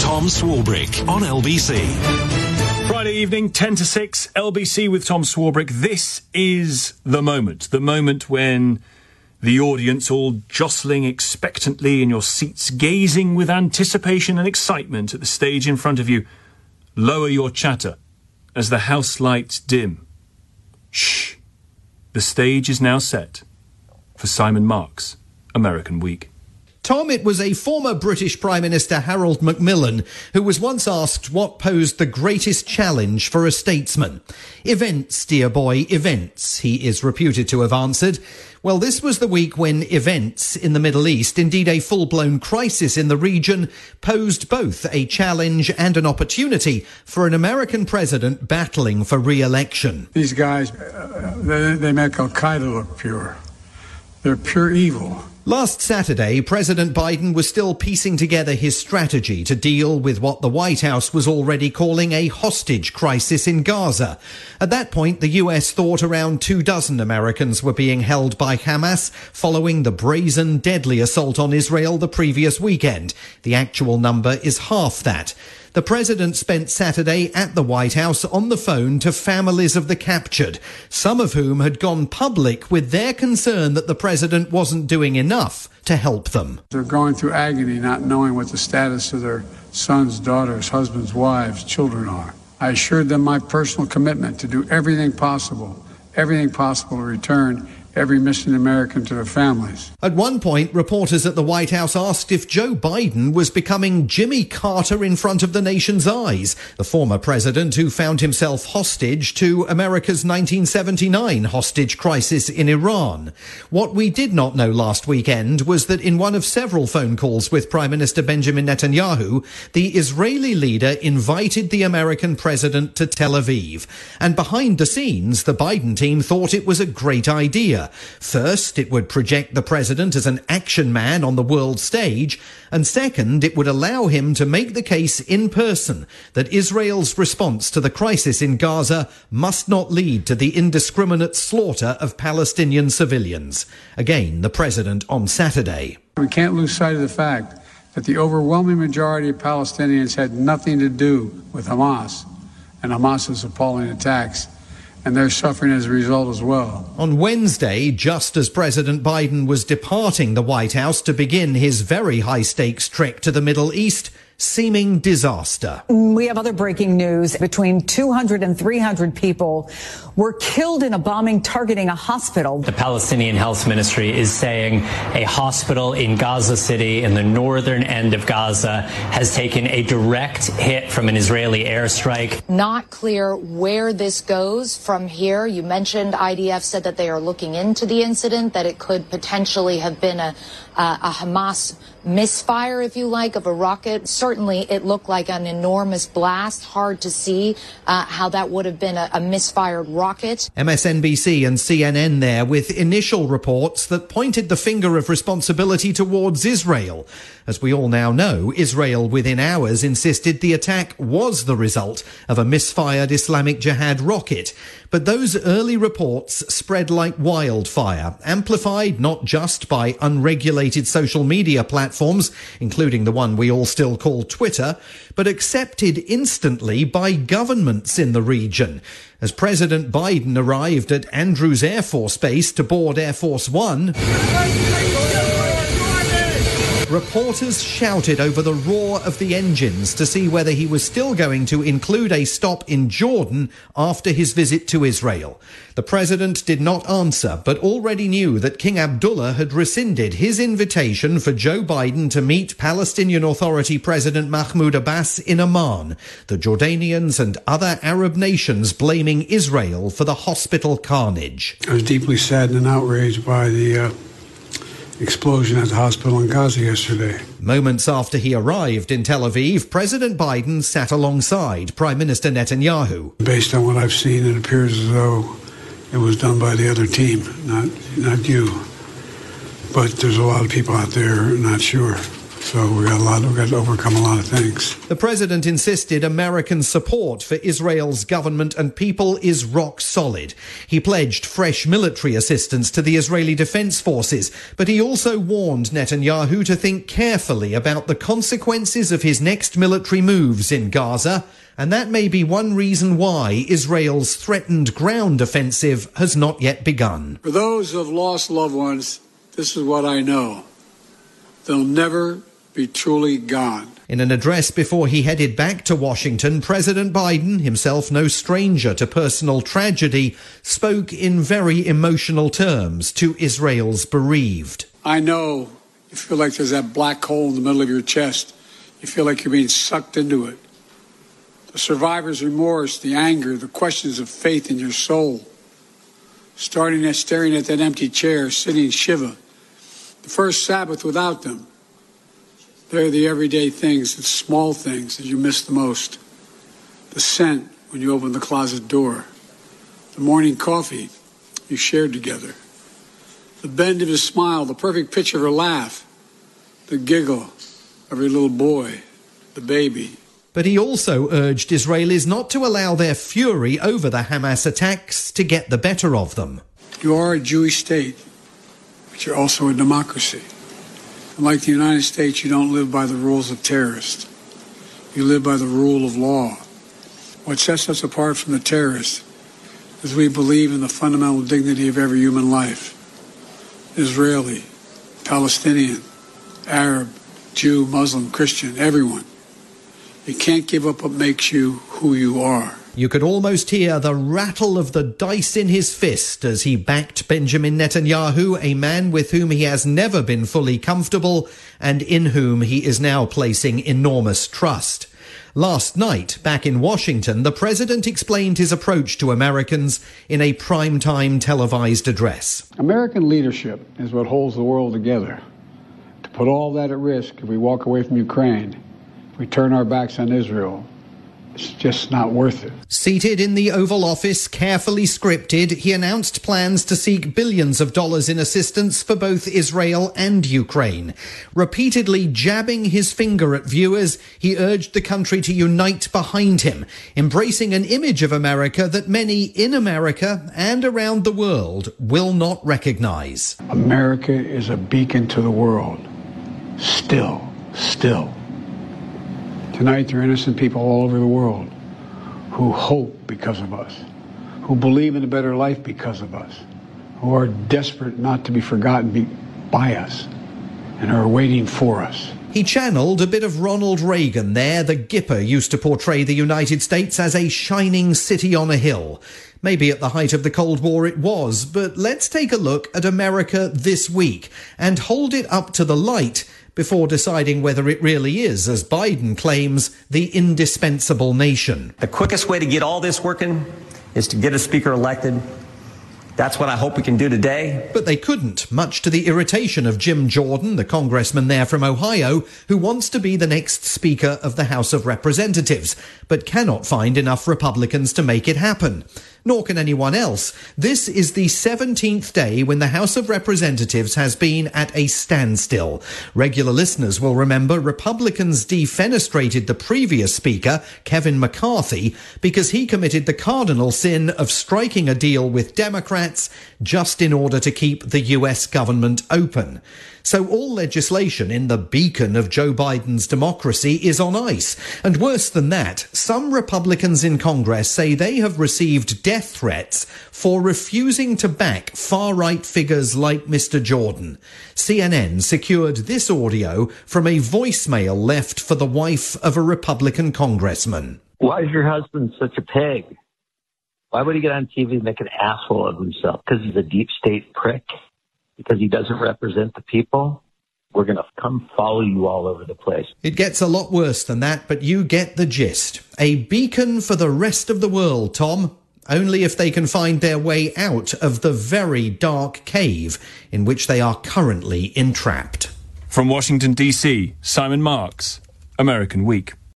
Tom Swarbrick on LBC. Friday evening, 10 to 6, LBC with Tom Swarbrick. This is the moment. The moment when the audience, all jostling expectantly in your seats, gazing with anticipation and excitement at the stage in front of you, lower your chatter as the house lights dim. Shh. The stage is now set for Simon Marks' American Week. Tom, it was a former British Prime Minister Harold Macmillan who was once asked what posed the greatest challenge for a statesman. Events, dear boy, events, he is reputed to have answered. Well, this was the week when events in the Middle East, indeed a full-blown crisis in the region, posed both a challenge and an opportunity for an American president battling for re-election. These guys, uh, they, they make Al-Qaeda look pure. They're pure evil. Last Saturday, President Biden was still piecing together his strategy to deal with what the White House was already calling a hostage crisis in Gaza. At that point, the US thought around two dozen Americans were being held by Hamas following the brazen, deadly assault on Israel the previous weekend. The actual number is half that. The president spent Saturday at the White House on the phone to families of the captured, some of whom had gone public with their concern that the president wasn't doing enough to help them. They're going through agony not knowing what the status of their sons, daughters, husbands, wives, children are. I assured them my personal commitment to do everything possible, everything possible to return every missing American to their families. At one point, reporters at the White House asked if Joe Biden was becoming Jimmy Carter in front of the nation's eyes, the former president who found himself hostage to America's 1979 hostage crisis in Iran. What we did not know last weekend was that in one of several phone calls with Prime Minister Benjamin Netanyahu, the Israeli leader invited the American president to Tel Aviv. And behind the scenes, the Biden team thought it was a great idea. First, it would project the president as an action man on the world stage, and second, it would allow him to make the case in person that Israel's response to the crisis in Gaza must not lead to the indiscriminate slaughter of Palestinian civilians. Again, the president on Saturday. We can't lose sight of the fact that the overwhelming majority of Palestinians had nothing to do with Hamas and Hamas's appalling attacks and they're suffering as a result as well. On Wednesday, just as President Biden was departing the White House to begin his very high stakes trek to the Middle East, seeming disaster. We have other breaking news. Between 200 and 300 people were killed in a bombing targeting a hospital. The Palestinian Health Ministry is saying a hospital in Gaza City in the northern end of Gaza has taken a direct hit from an Israeli airstrike. Not clear where this goes from here. You mentioned IDF said that they are looking into the incident, that it could potentially have been a, uh, a Hamas misfire, if you like, of a rocket. Certainly, it looked like an enormous blast. Hard to see uh, how that would have been a, a misfired rocket. MSNBC and CNN there with initial reports that pointed the finger of responsibility towards Israel. As we all now know, Israel within hours insisted the attack was the result of a misfired Islamic Jihad rocket. But those early reports spread like wildfire, amplified not just by unregulated social media platforms, including the one we all still call Twitter, but accepted instantly by governments in the region. As President Biden arrived at Andrews Air Force Base to board Air Force One, Reporters shouted over the roar of the engines to see whether he was still going to include a stop in Jordan after his visit to Israel. The president did not answer, but already knew that King Abdullah had rescinded his invitation for Joe Biden to meet Palestinian Authority President Mahmoud Abbas in Amman, the Jordanians and other Arab nations blaming Israel for the hospital carnage. I was deeply saddened and outraged by the uh explosion at the hospital in Gaza yesterday. Moments after he arrived in Tel Aviv, President Biden sat alongside Prime Minister Netanyahu. Based on what I've seen, it appears as though it was done by the other team, not not you. But there's a lot of people out there not sure. So we got a lot. We got to overcome a lot of things. The president insisted American support for Israel's government and people is rock solid. He pledged fresh military assistance to the Israeli Defense Forces, but he also warned Netanyahu to think carefully about the consequences of his next military moves in Gaza. And that may be one reason why Israel's threatened ground offensive has not yet begun. For those who have lost loved ones, this is what I know. They'll never be truly gone. In an address before he headed back to Washington, President Biden, himself no stranger to personal tragedy, spoke in very emotional terms to Israel's bereaved. I know you feel like there's that black hole in the middle of your chest. You feel like you're being sucked into it. The survivor's remorse, the anger, the questions of faith in your soul. Starting at staring at that empty chair, sitting Shiva. The first Sabbath without them they're the everyday things, the small things that you miss the most. The scent when you open the closet door. The morning coffee you shared together. The bend of his smile, the perfect pitch of her laugh. The giggle of her little boy, the baby. But he also urged Israelis not to allow their fury over the Hamas attacks to get the better of them. You are a Jewish state, but you're also a democracy. And like the United States, you don't live by the rules of terrorists. You live by the rule of law. What sets us apart from the terrorists is we believe in the fundamental dignity of every human life. Israeli, Palestinian, Arab, Jew, Muslim, Christian, everyone. You can't give up what makes you who you are. You could almost hear the rattle of the dice in his fist as he backed Benjamin Netanyahu, a man with whom he has never been fully comfortable and in whom he is now placing enormous trust. Last night, back in Washington, the president explained his approach to Americans in a primetime televised address. American leadership is what holds the world together. To put all that at risk if we walk away from Ukraine, if we turn our backs on Israel, it's just not worth it. Seated in the Oval Office, carefully scripted, he announced plans to seek billions of dollars in assistance for both Israel and Ukraine. Repeatedly jabbing his finger at viewers, he urged the country to unite behind him, embracing an image of America that many in America and around the world will not recognize. America is a beacon to the world. Still, still. Tonight, there are innocent people all over the world who hope because of us, who believe in a better life because of us, who are desperate not to be forgotten by us, and are waiting for us. He channeled a bit of Ronald Reagan there. The Gipper used to portray the United States as a shining city on a hill. Maybe at the height of the Cold War it was, but let's take a look at America this week and hold it up to the light before deciding whether it really is, as Biden claims, the indispensable nation. The quickest way to get all this working is to get a speaker elected. That's what I hope we can do today. But they couldn't, much to the irritation of Jim Jordan, the congressman there from Ohio, who wants to be the next Speaker of the House of Representatives, but cannot find enough Republicans to make it happen nor can anyone else. This is the 17th day when the House of Representatives has been at a standstill. Regular listeners will remember Republicans defenestrated the previous Speaker, Kevin McCarthy, because he committed the cardinal sin of striking a deal with Democrats just in order to keep the US government open. So all legislation in the beacon of Joe Biden's democracy is on ice. And worse than that, some Republicans in Congress say they have received death threats for refusing to back far-right figures like Mr. Jordan. CNN secured this audio from a voicemail left for the wife of a Republican congressman. Why is your husband such a pig? Why would he get on TV and make an asshole of himself? Because he's a deep state prick? because he doesn't represent the people, we're going to come follow you all over the place. It gets a lot worse than that, but you get the gist. A beacon for the rest of the world, Tom. Only if they can find their way out of the very dark cave in which they are currently entrapped. From Washington, D.C., Simon Marks, American Week.